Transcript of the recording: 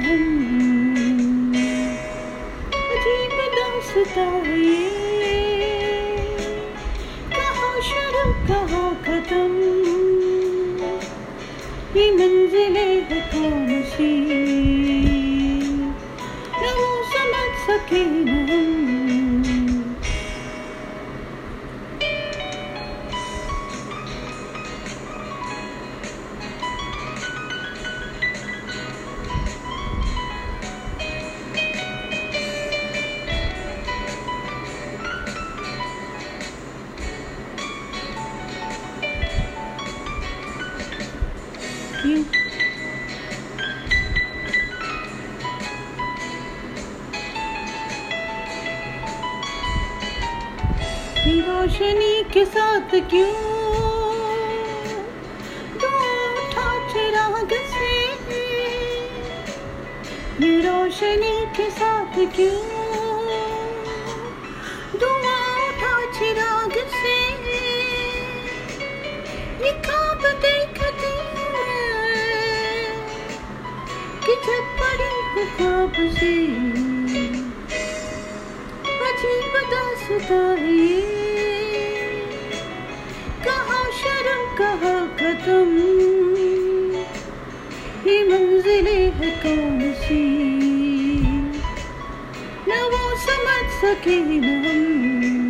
हम अजीब दास्ता ये कहाँ शुरू कहाँ खत्म? ये मंजिलें कौन सी? You. रोशनी के साथ क्यों? रोशनी के साथ क्यों? हूँ ख्वाब से अजीब दास्ता है कहा शर्म कहा खत्म? ये मंजिलें है कौन सी? न वो समझ सके न